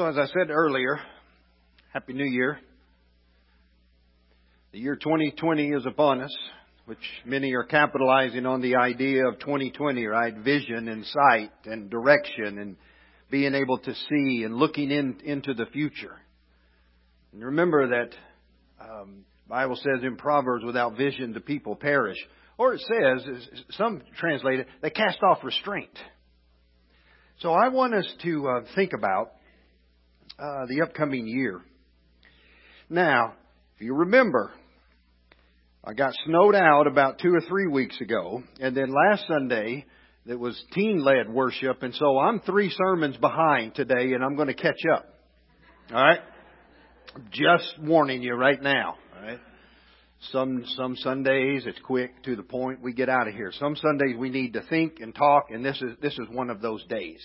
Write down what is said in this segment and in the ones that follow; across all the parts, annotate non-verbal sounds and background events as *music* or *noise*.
So, as I said earlier, Happy New Year. The year 2020 is upon us, which many are capitalizing on the idea of 2020, right? Vision and sight and direction and being able to see and looking in, into the future. And remember that um, Bible says in Proverbs, without vision the people perish. Or it says, some translate it, they cast off restraint. So I want us to uh, think about uh, the upcoming year. Now, if you remember, I got snowed out about two or three weeks ago, and then last Sunday it was teen led worship, and so I'm three sermons behind today, and I'm going to catch up. All right? Just warning you right now. All right? Some some Sundays it's quick to the point. We get out of here. Some Sundays we need to think and talk, and this is this is one of those days.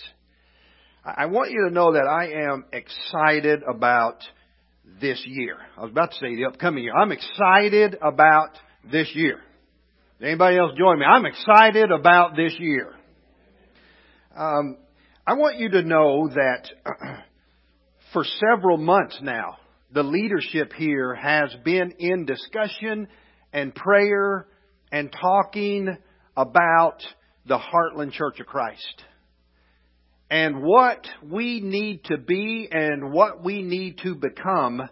I want you to know that I am excited about this year. I was about to say the upcoming year. I'm excited about this year. Anybody else join me? I'm excited about this year. Um, I want you to know that *clears throat* for several months now, the leadership here has been in discussion and prayer and talking about the Heartland Church of Christ and what we need to be and what we need to become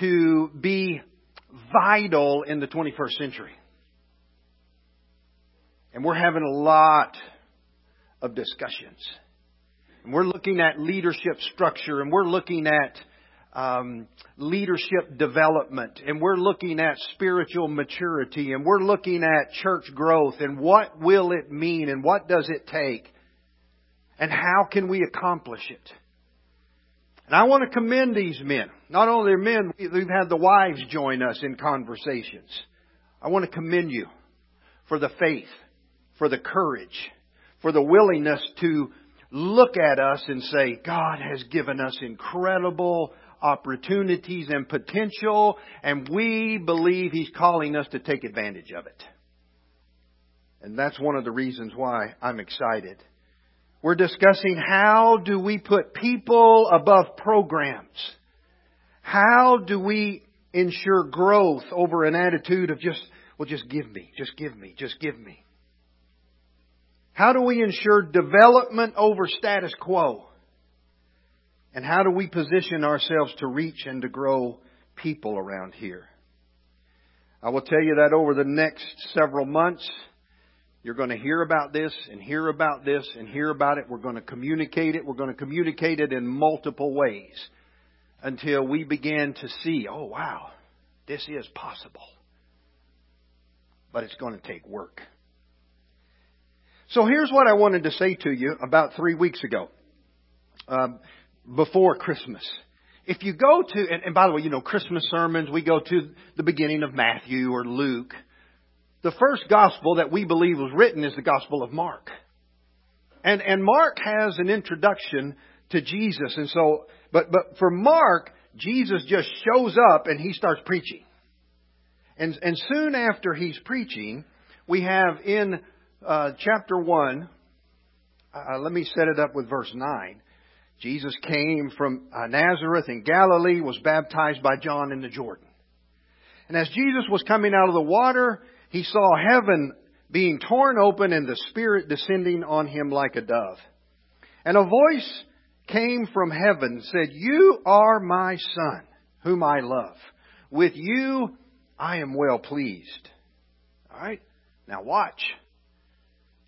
to be vital in the 21st century. And we're having a lot of discussions. And we're looking at leadership structure and we're looking at um, leadership development and we're looking at spiritual maturity and we're looking at church growth and what will it mean and what does it take and how can we accomplish it? And I want to commend these men. Not only their men, we've had the wives join us in conversations. I want to commend you for the faith, for the courage, for the willingness to look at us and say, God has given us incredible opportunities and potential, and we believe He's calling us to take advantage of it. And that's one of the reasons why I'm excited. We're discussing how do we put people above programs? How do we ensure growth over an attitude of just, well, just give me, just give me, just give me? How do we ensure development over status quo? And how do we position ourselves to reach and to grow people around here? I will tell you that over the next several months, you're going to hear about this and hear about this and hear about it. We're going to communicate it. We're going to communicate it in multiple ways until we begin to see, oh wow, this is possible. But it's going to take work. So here's what I wanted to say to you about three weeks ago, um, before Christmas. If you go to, and, and by the way, you know, Christmas sermons, we go to the beginning of Matthew or Luke the first gospel that we believe was written is the Gospel of Mark. And, and Mark has an introduction to Jesus. And so, but, but for Mark, Jesus just shows up and he starts preaching. And, and soon after he's preaching, we have in uh, chapter 1, uh, let me set it up with verse 9. Jesus came from uh, Nazareth in Galilee, was baptized by John in the Jordan. And as Jesus was coming out of the water, he saw heaven being torn open and the Spirit descending on him like a dove. And a voice came from heaven said, You are my son, whom I love. With you I am well pleased. Alright? Now watch.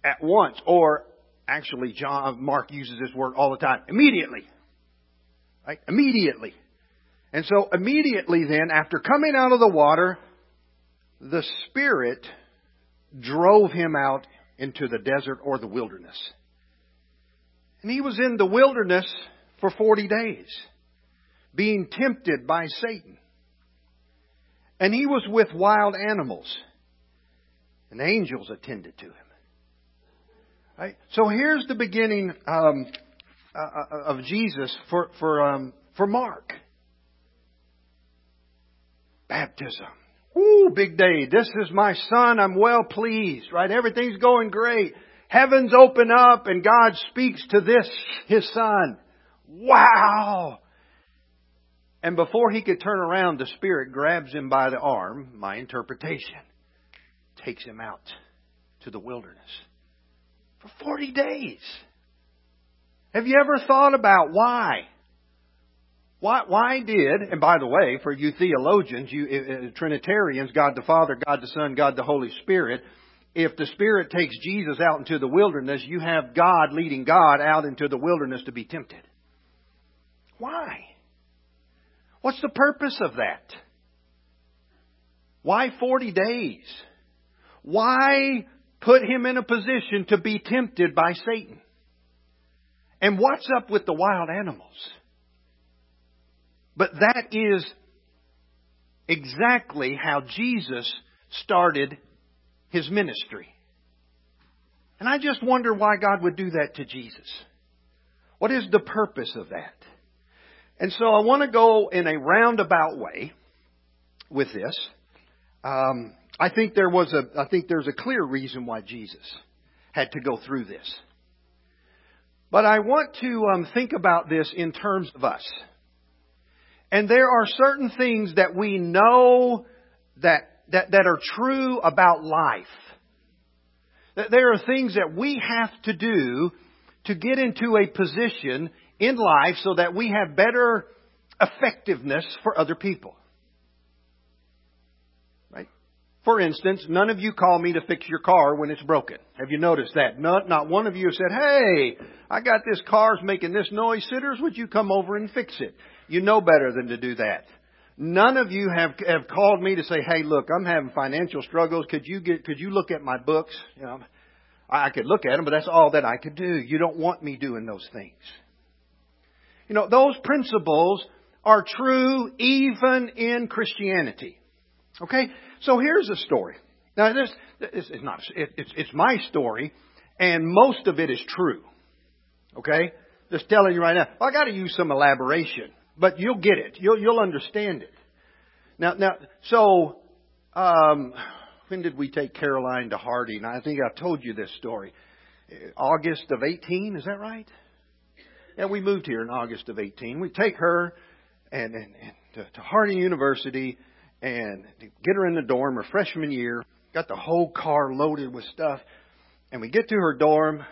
At once, or actually John uh, Mark uses this word all the time. Immediately. Right? Immediately. And so immediately then, after coming out of the water, the Spirit drove him out into the desert or the wilderness. And he was in the wilderness for 40 days, being tempted by Satan. And he was with wild animals, and angels attended to him. Right? So here's the beginning um, uh, uh of Jesus for for um, for Mark. Baptism. Woo, big day. This is my son. I'm well pleased, right? Everything's going great. Heavens open up and God speaks to this, his son. Wow! And before he could turn around, the Spirit grabs him by the arm, my interpretation, takes him out to the wilderness for 40 days. Have you ever thought about why? Why, why did, and by the way, for you theologians, you uh, Trinitarians, God the Father, God the Son, God the Holy Spirit, if the Spirit takes Jesus out into the wilderness, you have God leading God out into the wilderness to be tempted. Why? What's the purpose of that? Why 40 days? Why put him in a position to be tempted by Satan? And what's up with the wild animals? But that is exactly how Jesus started his ministry. And I just wonder why God would do that to Jesus. What is the purpose of that? And so I want to go in a roundabout way with this. Um, I think there was a, I think there's a clear reason why Jesus had to go through this. But I want to um, think about this in terms of us. And there are certain things that we know that, that, that are true about life. That There are things that we have to do to get into a position in life so that we have better effectiveness for other people. Right? For instance, none of you call me to fix your car when it's broken. Have you noticed that? Not, not one of you said, hey, I got this car's making this noise. Sitters, would you come over and fix it? You know better than to do that. None of you have have called me to say, "Hey, look, I'm having financial struggles. Could you get could you look at my books?" You know, I could look at them, but that's all that I could do. You don't want me doing those things. You know, those principles are true even in Christianity. Okay? So here's a story. Now this, this is not, it, it's, it's my story, and most of it is true. Okay? Just telling you right now. I gotta use some elaboration but you'll get it. You'll, you'll understand it. Now, now, so, um, when did we take Caroline to Harding? I think I told you this story. August of 18, is that right? Yeah, we moved here in August of 18. We take her and, and, and to, to Harding University and get her in the dorm her freshman year. Got the whole car loaded with stuff. And we get to her dorm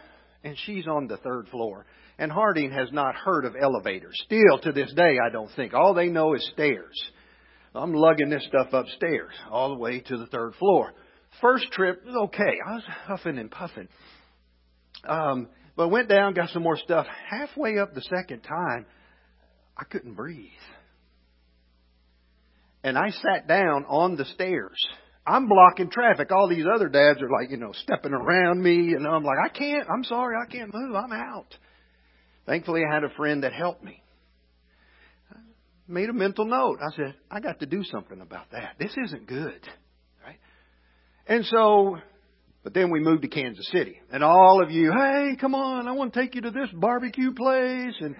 and she's on the third floor. And Harding has not heard of elevators. Still to this day, I don't think. All they know is stairs. I'm lugging this stuff upstairs all the way to the third floor. First trip was okay. I was huffing and puffing. Um, but went down, got some more stuff. Halfway up the second time, I couldn't breathe. And I sat down on the stairs. I'm blocking traffic. All these other dads are like, you know, stepping around me, and I'm like, I can't. I'm sorry, I can't move. I'm out. Thankfully, I had a friend that helped me. I made a mental note. I said, I got to do something about that. This isn't good. Right? And so, but then we moved to Kansas City. And all of you, hey, come on, I want to take you to this barbecue place and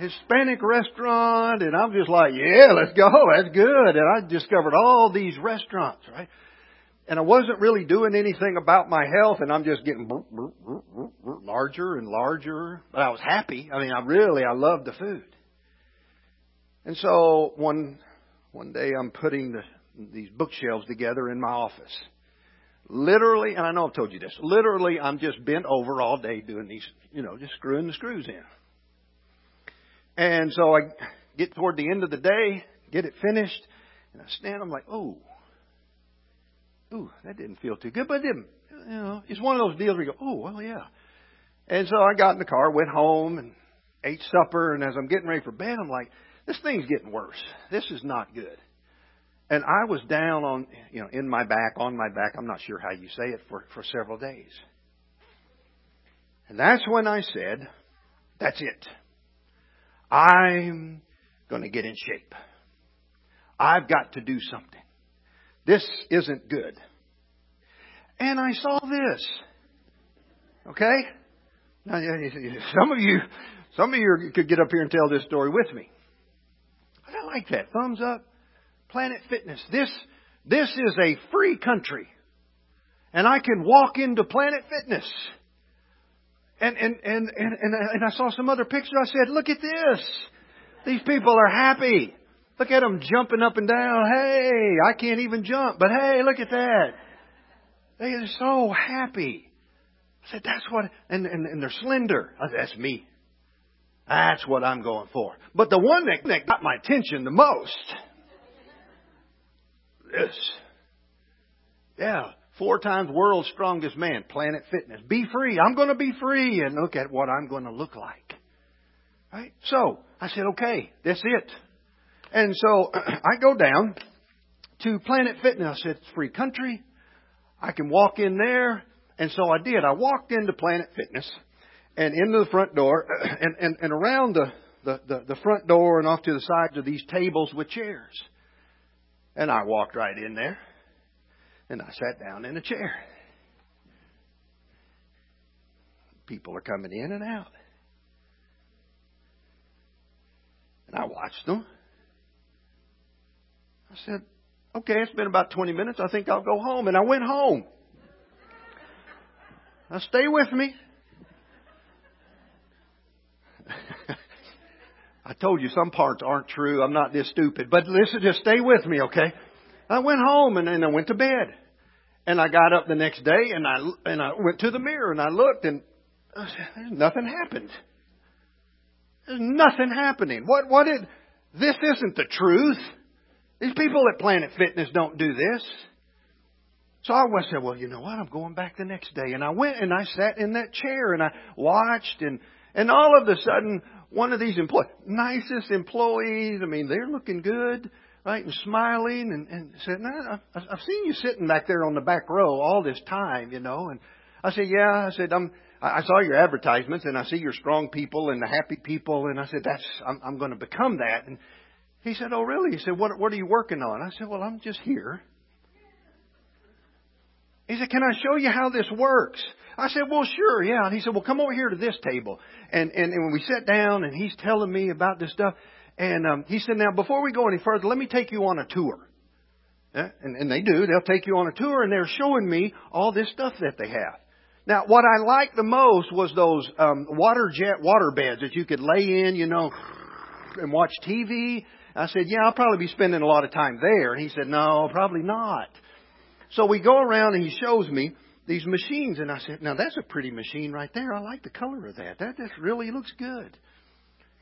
Hispanic restaurant. And I'm just like, yeah, let's go. That's good. And I discovered all these restaurants, right? and I wasn't really doing anything about my health, and I'm just getting larger and larger. But I was happy. I mean, I really I loved the food. And so one one day I'm putting the, these bookshelves together in my office. Literally, and I know I've told you this. Literally, I'm just bent over all day doing these, you know, just screwing the screws in. And so I get toward the end of the day, get it finished, and I stand. I'm like, oh ooh, that didn't feel too good, but it didn't. You know, it's one of those deals where you go, oh, well, yeah. And so I got in the car, went home, and ate supper. And as I'm getting ready for bed, I'm like, this thing's getting worse. This is not good. And I was down on, you know, in my back, on my back. I'm not sure how you say it for for several days. And that's when I said, that's it. I'm going to get in shape. I've got to do something. This isn't good. And I saw this. Okay? Now, some of you, some of you could get up here and tell this story with me. I like that. Thumbs up. Planet Fitness. This, this is a free country. And I can walk into Planet Fitness And, and, and, and, and, I saw some other pictures. I said, look at this. These people are happy. Look at them jumping up and down. Hey, I can't even jump, but hey, look at that. They are so happy. I said, that's what, and, and, and they're slender. I said, that's me. That's what I'm going for. But the one that, that got my attention the most, this. Yeah, four times world's strongest man, Planet Fitness. Be free. I'm going to be free and look at what I'm going to look like. Right? So, I said, okay, that's it. And so, *clears throat* I go down to Planet Fitness. I said, it's free country. I can walk in there. And so I did. I walked into Planet Fitness and into the front door *clears throat* and, and, and around the, the, the, the front door and off to the sides of these tables with chairs. And I walked right in there and I sat down in a chair. People are coming in and out. And I watched them. I said, okay, it's been about 20 minutes. I think I'll go home. And I went home. Now stay with me. *laughs* I told you some parts aren't true. I'm not this stupid. But listen, just stay with me, okay? I went home and then I went to bed. And I got up the next day and I, and I went to the mirror and I looked and I said, there's nothing happened. There's nothing happening. What, what did, this isn't the truth. These people at Planet Fitness don't do this. So I said, well, you know what? I'm going back the next day. And I went and I sat in that chair and I watched and, and all of a sudden, one of these employees, nicest employees, I mean, they're looking good, right, and smiling and, and said, no, I've seen you sitting back there on the back row all this time, you know, and I said, yeah, I said, I'm, I saw your advertisements and I see your strong people and the happy people and I said, that's, I'm, I'm going to become that. And he said, oh really? He said, what, what are you working on? I said, well, I'm just here. He said, can I show you how this works? I said, well, sure, yeah. And he said, well, come over here to this table. And, and, and when we sat down and he's telling me about this stuff, and um, he said, now before we go any further, let me take you on a tour. Yeah? And, and they do. They'll take you on a tour and they're showing me all this stuff that they have. Now, what I liked the most was those um, water jet water beds that you could lay in, you know, and watch TV. I said, yeah, I'll probably be spending a lot of time there. And he said, no, probably not. So we go around and he shows me these machines, and I said, "Now that's a pretty machine right there. I like the color of that. That just really looks good."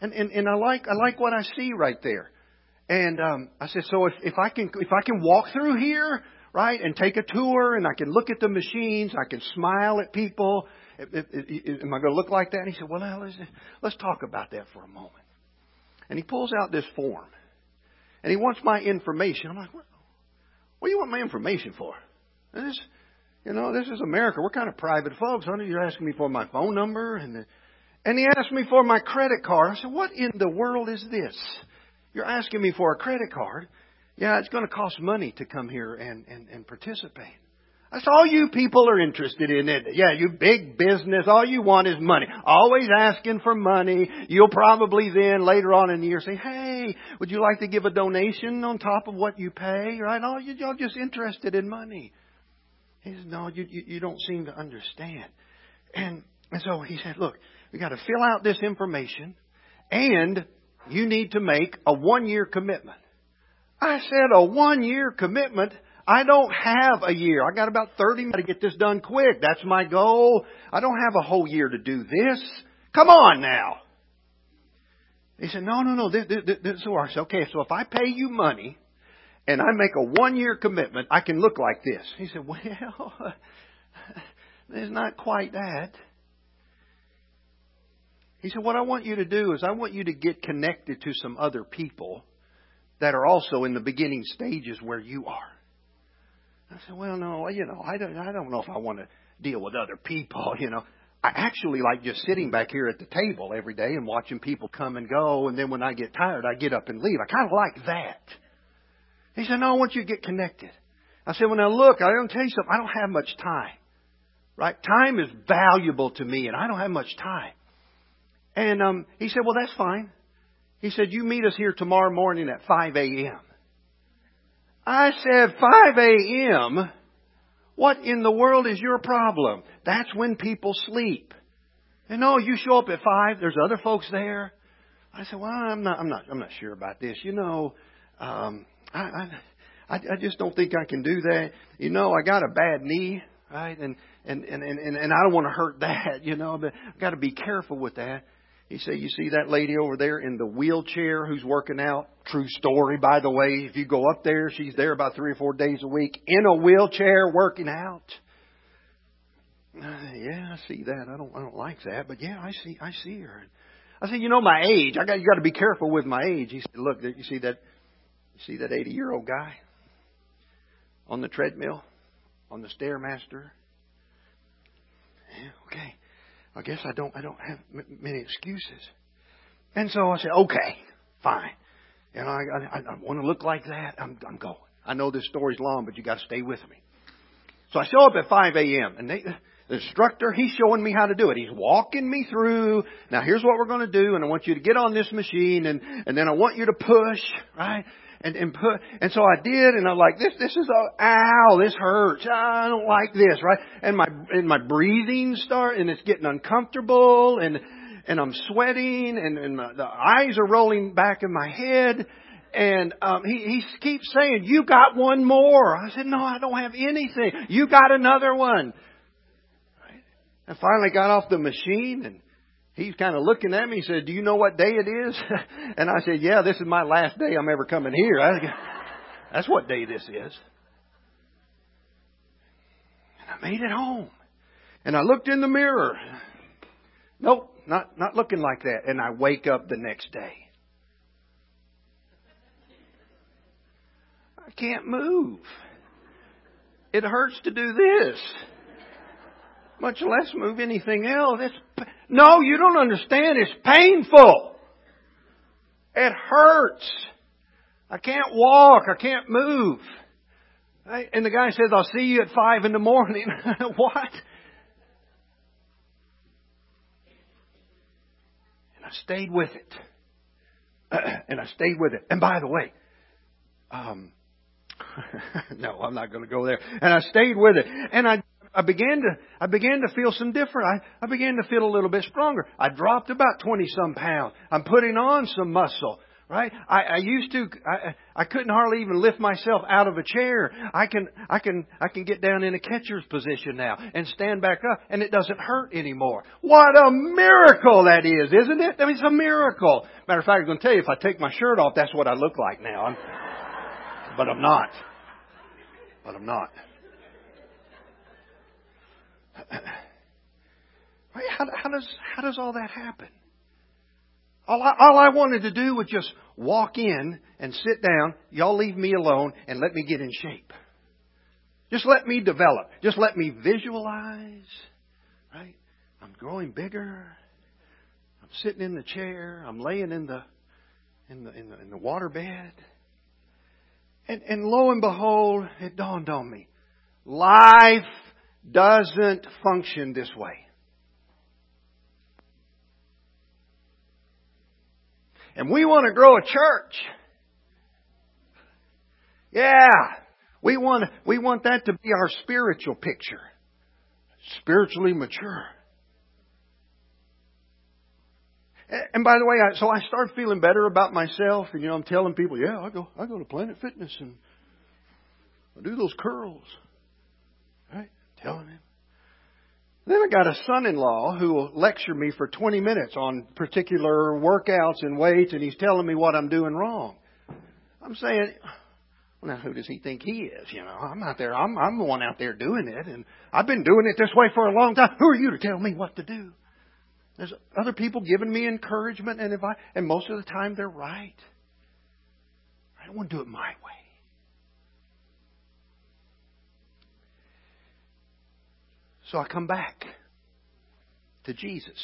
And and, and I like I like what I see right there. And um, I said, "So if if I can if I can walk through here, right, and take a tour, and I can look at the machines, I can smile at people. Am I going to look like that?" And he said, "Well, now let's let's talk about that for a moment." And he pulls out this form, and he wants my information. I'm like, "What?" What do you want my information for? This, you know, this is America. We're kind of private folks. Honey, you're asking me for my phone number and the, and he asked me for my credit card. I said, what in the world is this? You're asking me for a credit card. Yeah, it's going to cost money to come here and, and, and participate. That's all you people are interested in, it? Yeah, you big business, all you want is money. Always asking for money. You'll probably then later on in the year say, hey, would you like to give a donation on top of what you pay? Right? All you, you're just interested in money. He said, no, you, you, you don't seem to understand. And, and so he said, look, we got to fill out this information and you need to make a one year commitment. I said, a one year commitment? I don't have a year. I got about 30 minutes to get this done quick. That's my goal. I don't have a whole year to do this. Come on now. He said, no, no, no, this, this, this works. Okay, so if I pay you money and I make a one year commitment, I can look like this. He said, well, *laughs* it's not quite that. He said, what I want you to do is I want you to get connected to some other people that are also in the beginning stages where you are. I said, well, no, you know, I don't, I don't know if I want to deal with other people, *laughs* you know. I actually like just sitting back here at the table every day and watching people come and go, and then when I get tired, I get up and leave. I kind of like that. He said, no, I want you to get connected. I said, well, now look, I don't tell you something. I don't have much time. Right? Time is valuable to me, and I don't have much time. And um, he said, well, that's fine. He said, you meet us here tomorrow morning at 5 a.m. I said 5 a.m. What in the world is your problem? That's when people sleep. And no, you show up at five. There's other folks there. I said, well, I'm not, I'm not, I'm not sure about this. You know, um, I, I, I, I just don't think I can do that. You know, I got a bad knee, right? And and and and and I don't want to hurt *laughs* that, you know. But I've got to be careful with that. He said, You see that lady over there in the wheelchair who's working out? True story, by the way. If you go up there, she's there about three or four days a week in a wheelchair working out. Uh, *sighs* yeah, I see that. I don't, I don't like that, but yeah, I see, I see her. I said, you know my age. I got, you got to be careful with my age. He said, look, you see that, you see that 80 year old guy on the treadmill, on the stairmaster. Yeah, okay. I guess I don't I don't have m- many excuses. And so I said, okay, fine. And I I, I want to look like that. I'm I'm going. I know this story's long, but you got to stay with me. So I show up at 5 a.m. and they, the instructor, he's showing me how to do it. He's walking me through. Now here's what we're going to do, and I want you to get on this machine, and and then I want you to push, right? And, and put, and so I did, and I'm like, this, this is a, ow, this hurts. I don't like this, right? And my, and my breathing start, and it's getting uncomfortable, and, and I'm sweating, and, and my, the eyes are rolling back in my head, and um, he, he keeps saying, you got one more. I said, no, I don't have anything. You got another one. I finally got off the machine, and he's kind of looking at me. He said, "Do you know what day it is?" *laughs* and I said, "Yeah, this is my last day I'm ever coming here." I, That's what day this is. And I made it home, and I looked in the mirror. Nope, not not looking like that. And I wake up the next day. I can't move. It hurts to do this much less move anything else. It's, no, you don't understand. It's painful. It hurts. I can't walk. I can't move. And the guy says, I'll see you at five in the morning. *laughs* what? And I stayed with it. *clears throat* and I stayed with it. And by the way, um, *laughs* no, I'm not going to go there. And I stayed with it. And I I began to, I began to feel some different. I, I began to feel a little bit stronger. I dropped about 20 some pounds. I'm putting on some muscle. Right? I, I used to, I, I couldn't hardly even lift myself out of a chair. I can, I can, I can get down in a catcher's position now and stand back up and it doesn't hurt anymore. What a miracle that is, isn't it? I mean, it's a miracle. Matter of fact, I'm to tell you, if I take my shirt off, that's what I look like now. I'm, but I'm not. But I'm not. *clears throat* How, how, does how does all that happen? All I, all I wanted to do was just walk in and sit down. Y'all leave me alone and let me get in shape. Just let me develop. Just let me visualize. Right? I'm growing bigger. I'm sitting in the chair. I'm laying in the in the in the, in the water bed. And and lo and behold, it dawned on me. Life doesn't function this way. And we want to grow a church. Yeah. We want, we want that to be our spiritual picture. Spiritually mature. And by the way, I, so I started feeling better about myself, and you know, I'm telling people, yeah, I go, I go to Planet Fitness and I do those curls telling him. Then I got a son-in-law who will lecture me for 20 minutes on particular workouts and weights, and he's telling me what I'm doing wrong. I'm saying, well, now who does he think he is? You know, I'm out there. I'm I'm the one out there doing it, and I've been doing it this way for a long time. Who are you to tell me what to do? There's other people giving me encouragement, and I and most of the time they're right. I don't want to do it my way. So I come back to Jesus.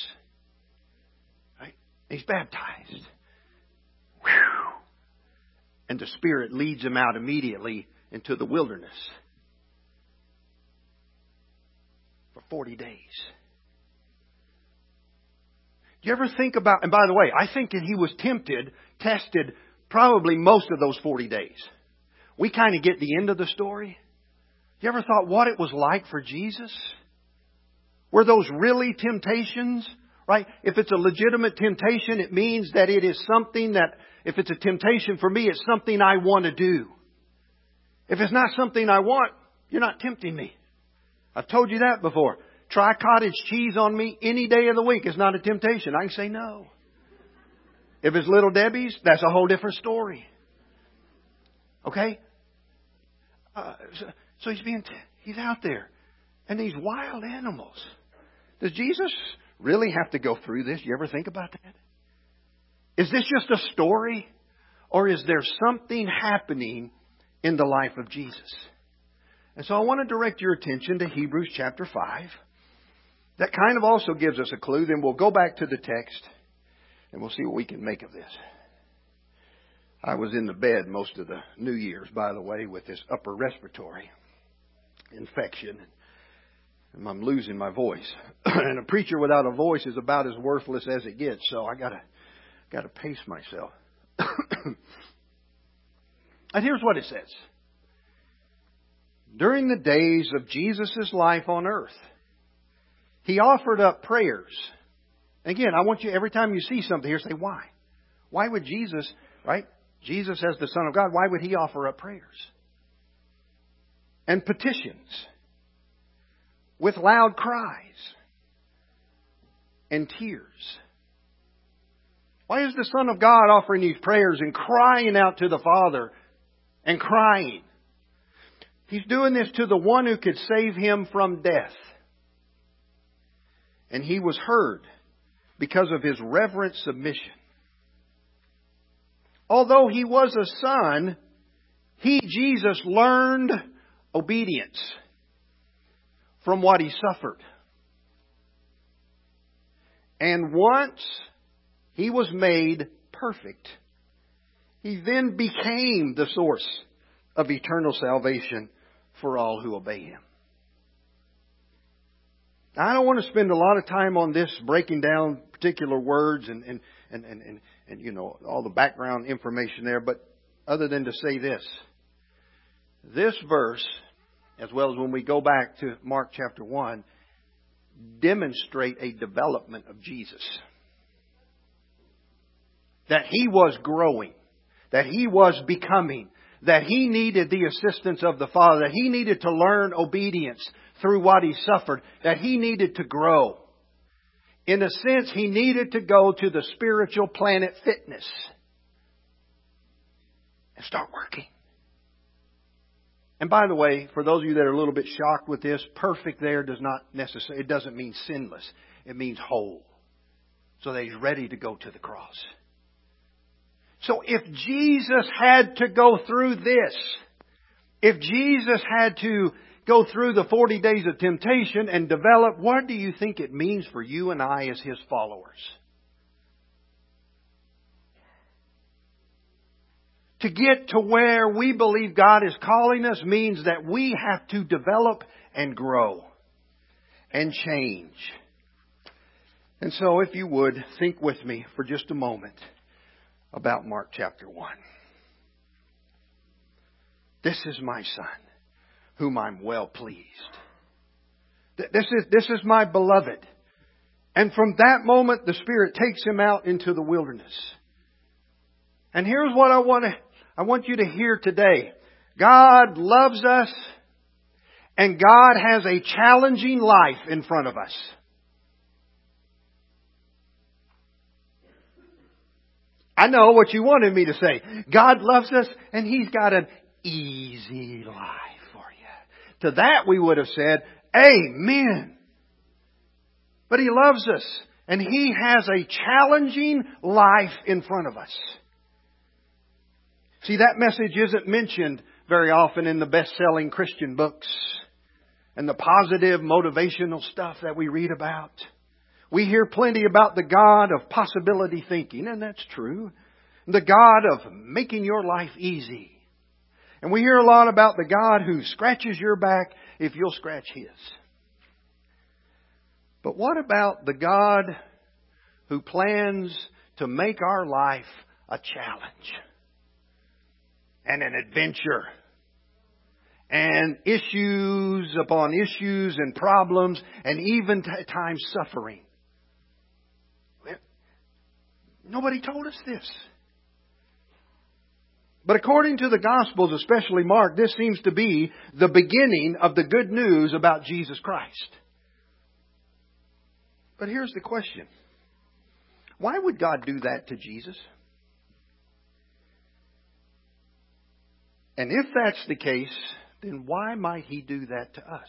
Right? He's baptized. Whew. And the Spirit leads him out immediately into the wilderness for 40 days. Do you ever think about, and by the way, I think that he was tempted, tested probably most of those 40 days. We kind of get the end of the story. You ever thought what it was like for Jesus? Were those really temptations? Right? If it's a legitimate temptation, it means that it is something that, if it's a temptation for me, it's something I want to do. If it's not something I want, you're not tempting me. I've told you that before. Try cottage cheese on me any day of the week. It's not a temptation. I can say no. If it's Little Debbie's, that's a whole different story. Okay? Uh, so, so, he's being, he's out there. And these wild animals. Does Jesus really have to go through this? You ever think about that? Is this just a story? Or is there something happening in the life of Jesus? And so I want to direct your attention to Hebrews chapter 5. That kind of also gives us a clue. Then we'll go back to the text and we'll see what we can make of this. I was in the bed most of the New Year's, by the way, with this upper respiratory infection. I'm losing my voice. *clears throat* and a preacher without a voice is about as worthless as it gets, so I gotta, gotta pace myself. *clears throat* and here's what it says. During the days of Jesus' life on earth, he offered up prayers. Again, I want you, every time you see something here, say, why? Why would Jesus, right? Jesus as the Son of God, why would he offer up prayers? And petitions with loud cries and tears. Why is the Son of God offering these prayers and crying out to the Father and crying? He's doing this to the one who could save him from death. And he was heard because of his reverent submission. Although he was a son, he, Jesus, learned obedience from what he suffered. And once he was made perfect, he then became the source of eternal salvation for all who obey him. Now, I don't want to spend a lot of time on this breaking down particular words and, and, and, and, and, and you know, all the background information there, but other than to say this. This verse as well as when we go back to Mark chapter 1, demonstrate a development of Jesus. That he was growing, that he was becoming, that he needed the assistance of the Father, that he needed to learn obedience through what he suffered, that he needed to grow. In a sense, he needed to go to the spiritual planet fitness and start working. And by the way, for those of you that are a little bit shocked with this, perfect there does not necessarily, it doesn't mean sinless. It means whole. So that he's ready to go to the cross. So if Jesus had to go through this, if Jesus had to go through the 40 days of temptation and develop, what do you think it means for you and I as his followers? To get to where we believe God is calling us means that we have to develop and grow and change. And so, if you would, think with me for just a moment about Mark chapter 1. This is my son, whom I'm well pleased. This is, this is my beloved. And from that moment, the Spirit takes him out into the wilderness. And here's what I want to I want you to hear today. God loves us and God has a challenging life in front of us. I know what you wanted me to say. God loves us and He's got an easy life for you. To that we would have said, Amen. But He loves us and He has a challenging life in front of us. See, that message isn't mentioned very often in the best-selling Christian books and the positive motivational stuff that we read about. We hear plenty about the God of possibility thinking, and that's true. The God of making your life easy. And we hear a lot about the God who scratches your back if you'll scratch His. But what about the God who plans to make our life a challenge? And an adventure. And issues upon issues and problems and even t- times suffering. Nobody told us this. But according to the Gospels, especially Mark, this seems to be the beginning of the good news about Jesus Christ. But here's the question. Why would God do that to Jesus? And if that's the case, then why might He do that to us?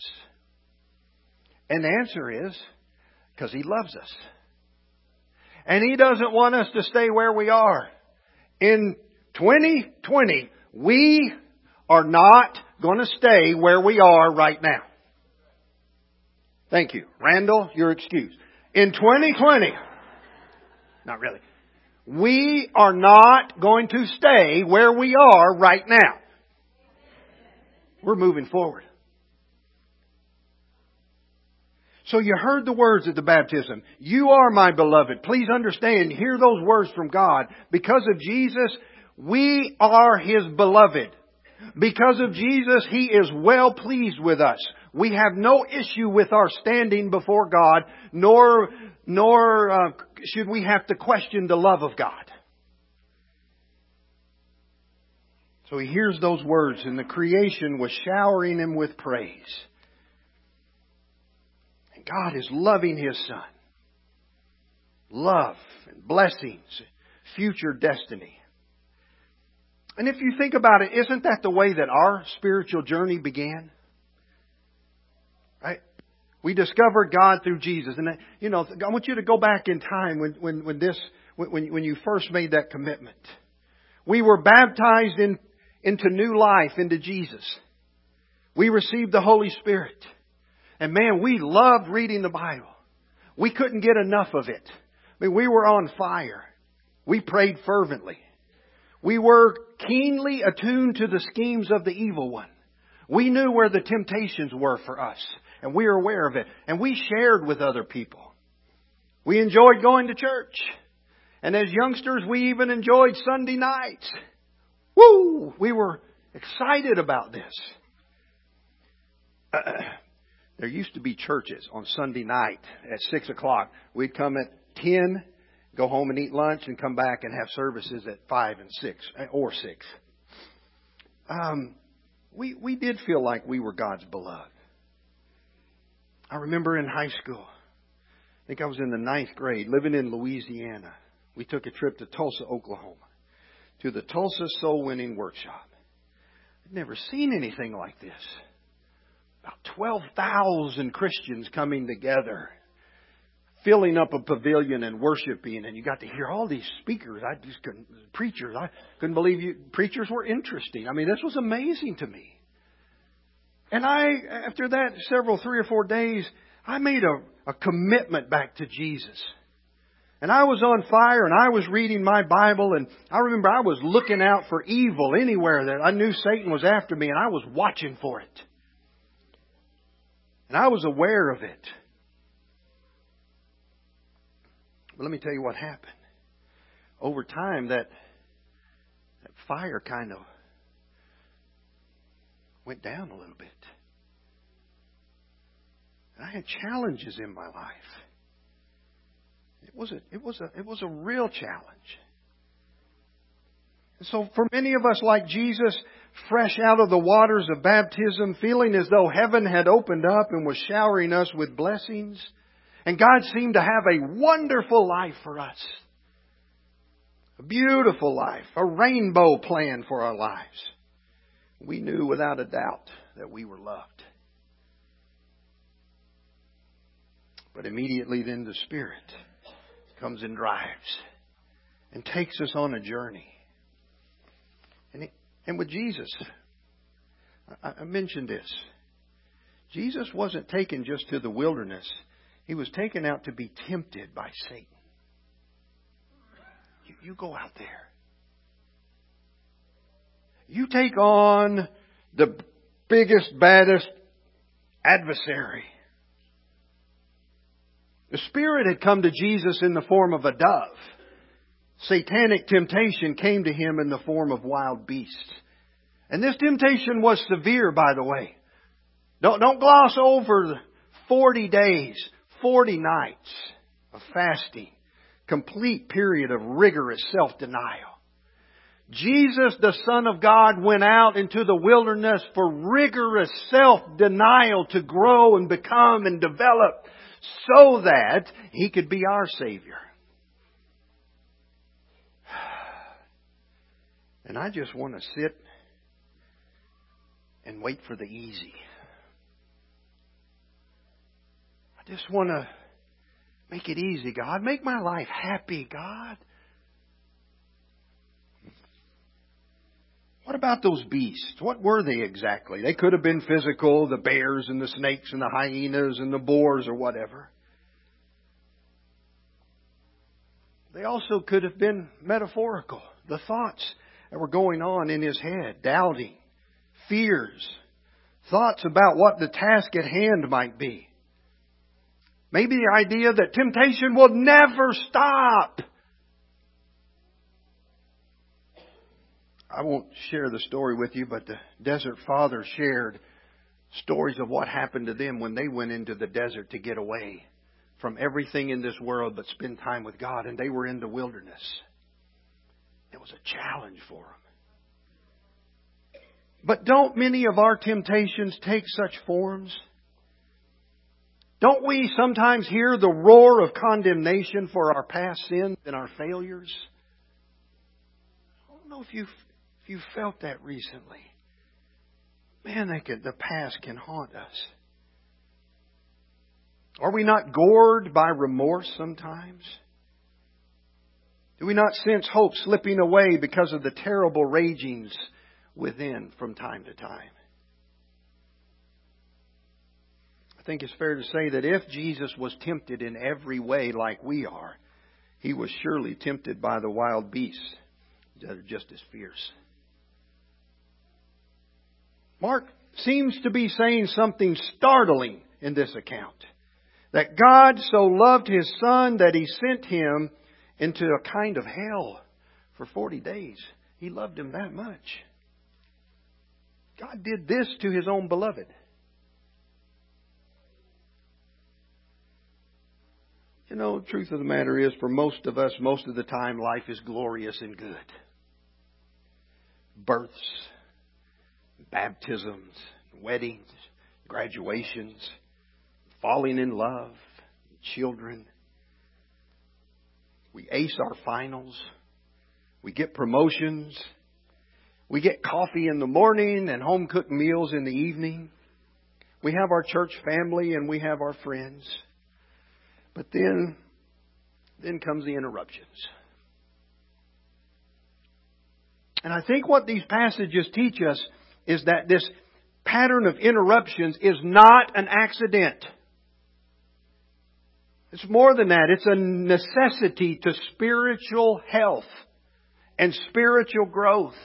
And the answer is, because He loves us. And He doesn't want us to stay where we are. In 2020, we are not going to stay where we are right now. Thank you. Randall, your excuse. In 2020, not really, we are not going to stay where we are right now. We're moving forward. So you heard the words at the baptism. You are my beloved. Please understand, hear those words from God. Because of Jesus, we are His beloved. Because of Jesus, He is well pleased with us. We have no issue with our standing before God, nor, nor uh, should we have to question the love of God. So he hears those words, and the creation was showering him with praise. And God is loving his son. Love and blessings, future destiny. And if you think about it, isn't that the way that our spiritual journey began? Right? We discovered God through Jesus. And, uh, you know, I want you to go back in time when, when, when this, when, when you first made that commitment. We were baptized in, into new life, into Jesus. We received the Holy Spirit. And man, we loved reading the Bible. We couldn't get enough of it. I mean, we were on fire. We prayed fervently. We were keenly attuned to the schemes of the evil one. We knew where the temptations were for us, and we were aware of it, and we shared with other people. We enjoyed going to church. And as youngsters, we even enjoyed Sunday nights. Woo! We were excited about this. Uh, there used to be churches on Sunday night at 6 o'clock. We'd come at 10 go home and eat lunch and come back and have services at five and six or six. Um, we we did feel like we were God's beloved. I remember in high school, I think I was in the ninth grade, living in Louisiana. We took a trip to Tulsa, Oklahoma, to the Tulsa Soul Winning Workshop. I'd never seen anything like this. About 12,000 Christians coming together filling up a pavilion and worshiping, and you got to hear all these speakers. I just couldn't, preachers, I couldn't believe you, preachers were interesting. I mean, this was amazing to me. And I, after that, several, three or four days, I made a, a commitment back to Jesus. And I was on fire and I was reading my Bible and I remember I was looking out for evil anywhere that I knew Satan was after me and I was watching for it. And I was aware of it. But let me tell you what happened. Over time, that, that fire kind of went down a little bit. And I had challenges in my life. Was a, it was a, it was a real challenge. And so for many of us like Jesus, fresh out of the waters of baptism, feeling as though heaven had opened up and was showering us with blessings, and God seemed to have a wonderful life for us. A beautiful life, a rainbow plan for our lives. We knew without a doubt that we were loved. But immediately then the Spirit comes and drives and takes us on a journey. And, it, and with Jesus, I, I mentioned this. Jesus wasn't taken just to the wilderness. He was taken out to be tempted by Satan. You, you go out there. You take on the biggest, baddest adversary. The Spirit had come to Jesus in the form of a dove. Satanic temptation came to him in the form of wild beasts. And this temptation was severe, by the way. Don't, don't gloss over 40 days 40 nights of fasting, complete period of rigorous self-denial. Jesus, the Son of God, went out into the wilderness for rigorous self-denial to grow and become and develop so that He could be our Savior. *sighs* And I just want to sit and wait for the easy. I just want to make it easy, God. Make my life happy, God. What about those beasts? What were they exactly? They could have been physical, the bears and the snakes and the hyenas and the boars or whatever. They also could have been metaphorical. The thoughts that were going on in his head, doubting, fears, thoughts about what the task at hand might be. Maybe the idea that temptation will never stop. I won't share the story with you, but the desert father shared stories of what happened to them when they went into the desert to get away from everything in this world but spend time with God, and they were in the wilderness. It was a challenge for them. But don't many of our temptations take such forms? Don't we sometimes hear the roar of condemnation for our past sins and our failures? I don't know if you've you felt that recently, man, the past can haunt us. Are we not gored by remorse sometimes? Do we not sense hope slipping away because of the terrible ragings within from time to time? I think it's fair to say that if Jesus was tempted in every way like we are, he was surely tempted by the wild beasts that are just as fierce. Mark seems to be saying something startling in this account. That God so loved His Son that He sent Him into a kind of hell for 40 days. He loved Him that much. God did this to His own beloved. You know, the truth of the matter is, for most of us, most of the time, life is glorious and good. Births, baptisms, weddings, graduations, falling in love, children. We ace our finals. We get promotions. We get coffee in the morning and home cooked meals in the evening. We have our church family and we have our friends. But then, then comes the interruptions. And I think what these passages teach us is that this pattern of interruptions is not an accident. It's more than that. It's a necessity to spiritual health and spiritual growth.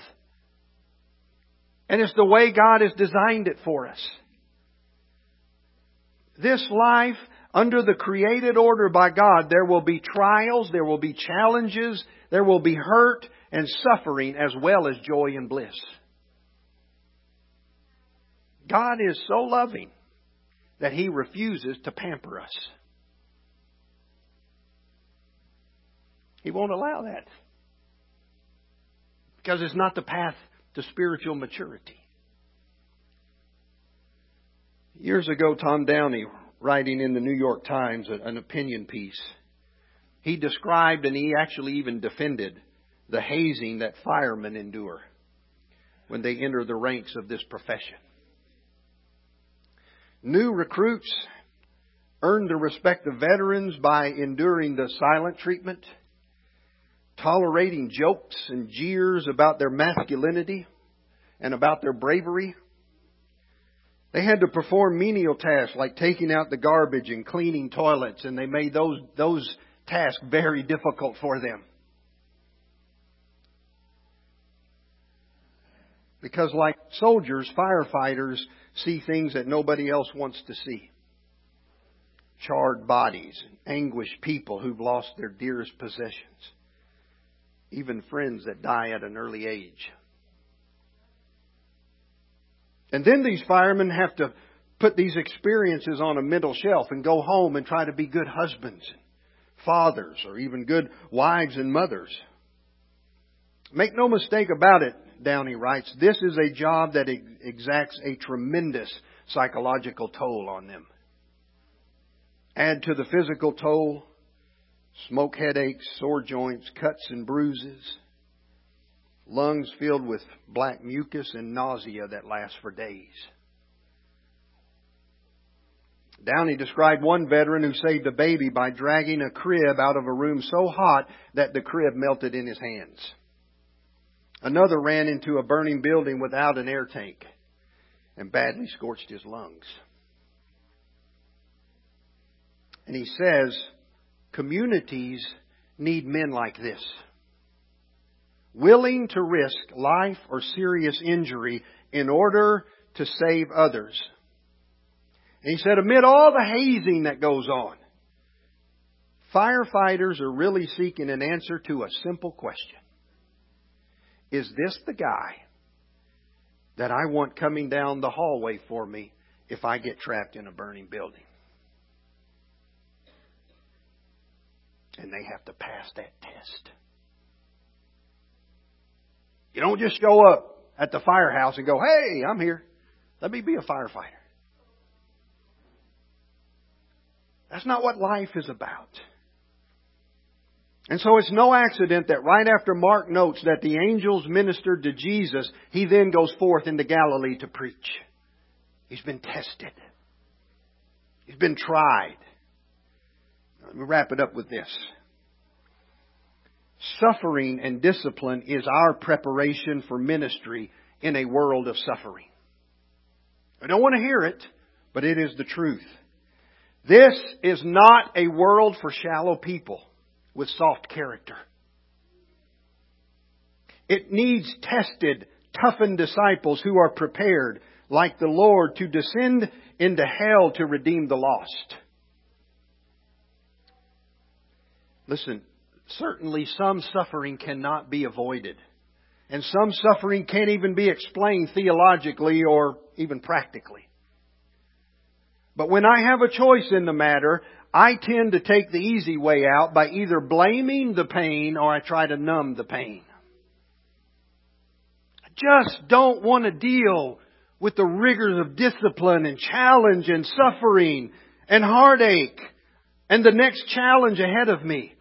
And it's the way God has designed it for us. This life, under the created order by God, there will be trials, there will be challenges, there will be hurt and suffering as well as joy and bliss. God is so loving that He refuses to pamper us. He won't allow that. Because it's not the path to spiritual maturity. Years ago, Tom Downey, writing in the New York Times an opinion piece, he described and he actually even defended the hazing that firemen endure when they enter the ranks of this profession. New recruits earn the respect of veterans by enduring the silent treatment, tolerating jokes and jeers about their masculinity and about their bravery. They had to perform menial tasks like taking out the garbage and cleaning toilets, and they made those, those tasks very difficult for them. Because like soldiers, firefighters see things that nobody else wants to see. Charred bodies, anguished people who've lost their dearest possessions, even friends that die at an early age. And then these firemen have to put these experiences on a mental shelf and go home and try to be good husbands, fathers or even good wives and mothers. Make no mistake about it, Downey writes, this is a job that exacts a tremendous psychological toll on them. Add to the physical toll, smoke headaches, sore joints, cuts and bruises, lungs filled with black mucus and nausea that lasts for days. Downey described one veteran who saved a baby by dragging a crib out of a room so hot that the crib melted in his hands. Another ran into a burning building without an air tank and badly scorched his lungs. And he says, communities need men like this. Willing to risk life or serious injury in order to save others. And he said, amid all the hazing that goes on, firefighters are really seeking an answer to a simple question. Is this the guy that I want coming down the hallway for me if I get trapped in a burning building? And they have to pass that test. You don't just show up at the firehouse and go, hey, I'm here. Let me be a firefighter. That's not what life is about. And so it's no accident that right after Mark notes that the angels ministered to Jesus, he then goes forth into Galilee to preach. He's been tested. He's been tried. Let me wrap it up with this. Suffering and discipline is our preparation for ministry in a world of suffering. I don't want to hear it, but it is the truth. This is not a world for shallow people with soft character. It needs tested, toughened disciples who are prepared, like the Lord, to descend into hell to redeem the lost. Listen, certainly some suffering cannot be avoided. And some suffering can't even be explained theologically or even practically. But when I have a choice in the matter, I tend to take the easy way out by either blaming the pain or I try to numb the pain. I just don't want to deal with the rigors of discipline and challenge and suffering and heartache and the next challenge ahead of me.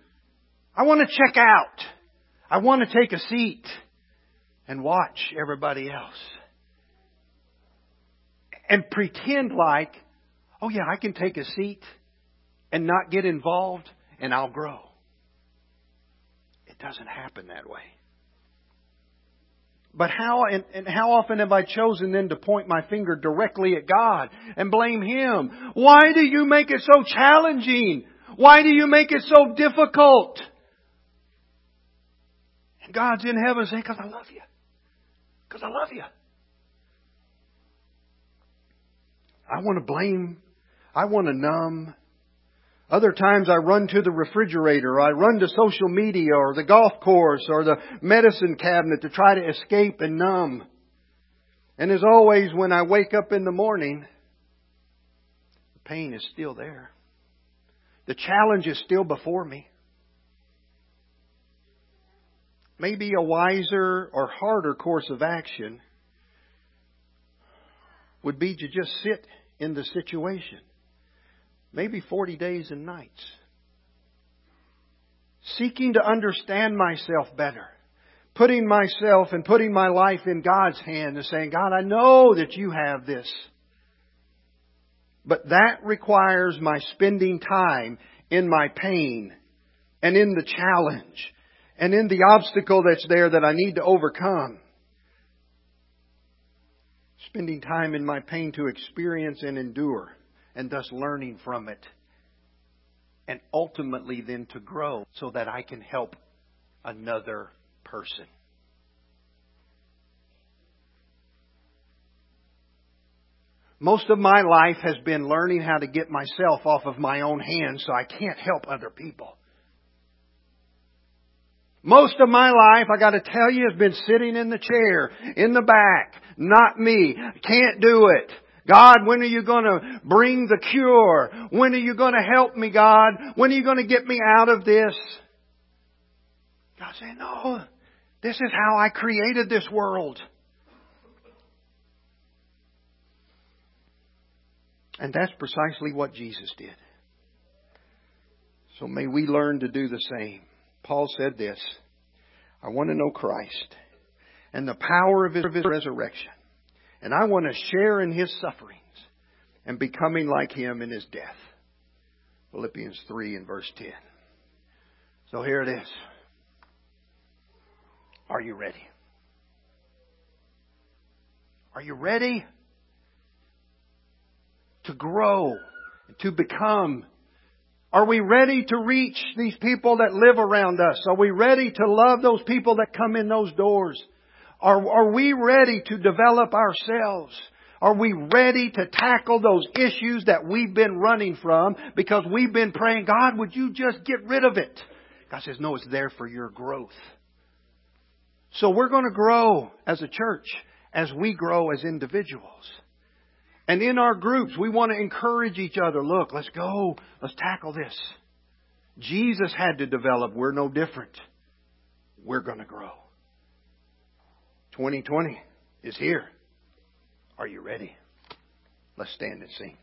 I want to check out. I want to take a seat and watch everybody else. And pretend like oh yeah, I can take a seat and not get involved and I'll grow. It doesn't happen that way. But how and, and, how often have I chosen then to point my finger directly at God and blame Him? Why do you make it so challenging? Why do you make it so difficult? And God's in heaven saying, because I love you. Because I love you. I want to blame I want to numb. Other times I run to the refrigerator, or I run to social media, or the golf course, or the medicine cabinet to try to escape and numb. And as always, when I wake up in the morning, the pain is still there. The challenge is still before me. Maybe a wiser or harder course of action would be to just sit in the situation maybe 40 days and nights. Seeking to understand myself better. Putting myself and putting my life in God's hand and saying, God, I know that you have this. But that requires my spending time in my pain and in the challenge and in the obstacle that's there that I need to overcome. Spending time in my pain to experience and endure and thus learning from it. And ultimately then to grow so that I can help another person. Most of my life has been learning how to get myself off of my own hands so I can't help other people. Most of my life, I gotta tell you, has been sitting in the chair, in the back, not me, can't do it. God, when are you going to bring the cure? When are you going to help me, God? When are you going to get me out of this? God said, no, this is how I created this world. And that's precisely what Jesus did. So may we learn to do the same. Paul said this I want to know Christ and the power of his resurrection. And I want to share in his sufferings and becoming like him in his death. Philippians 3 and verse 10. So here it is. Are you ready? Are you ready to grow, to become? Are we ready to reach these people that live around us? Are we ready to love those people that come in those doors? Are, are we ready to develop ourselves? Are we ready to tackle those issues that we've been running from because we've been praying, God, would you just get rid of it? God says, no, it's there for your growth. So we're going to grow as a church as we grow as individuals. And in our groups, we want to encourage each other. Look, let's go. Let's tackle this. Jesus had to develop. We're no different. We're going to grow. 2020 is here. Are you ready? Let's stand and sing.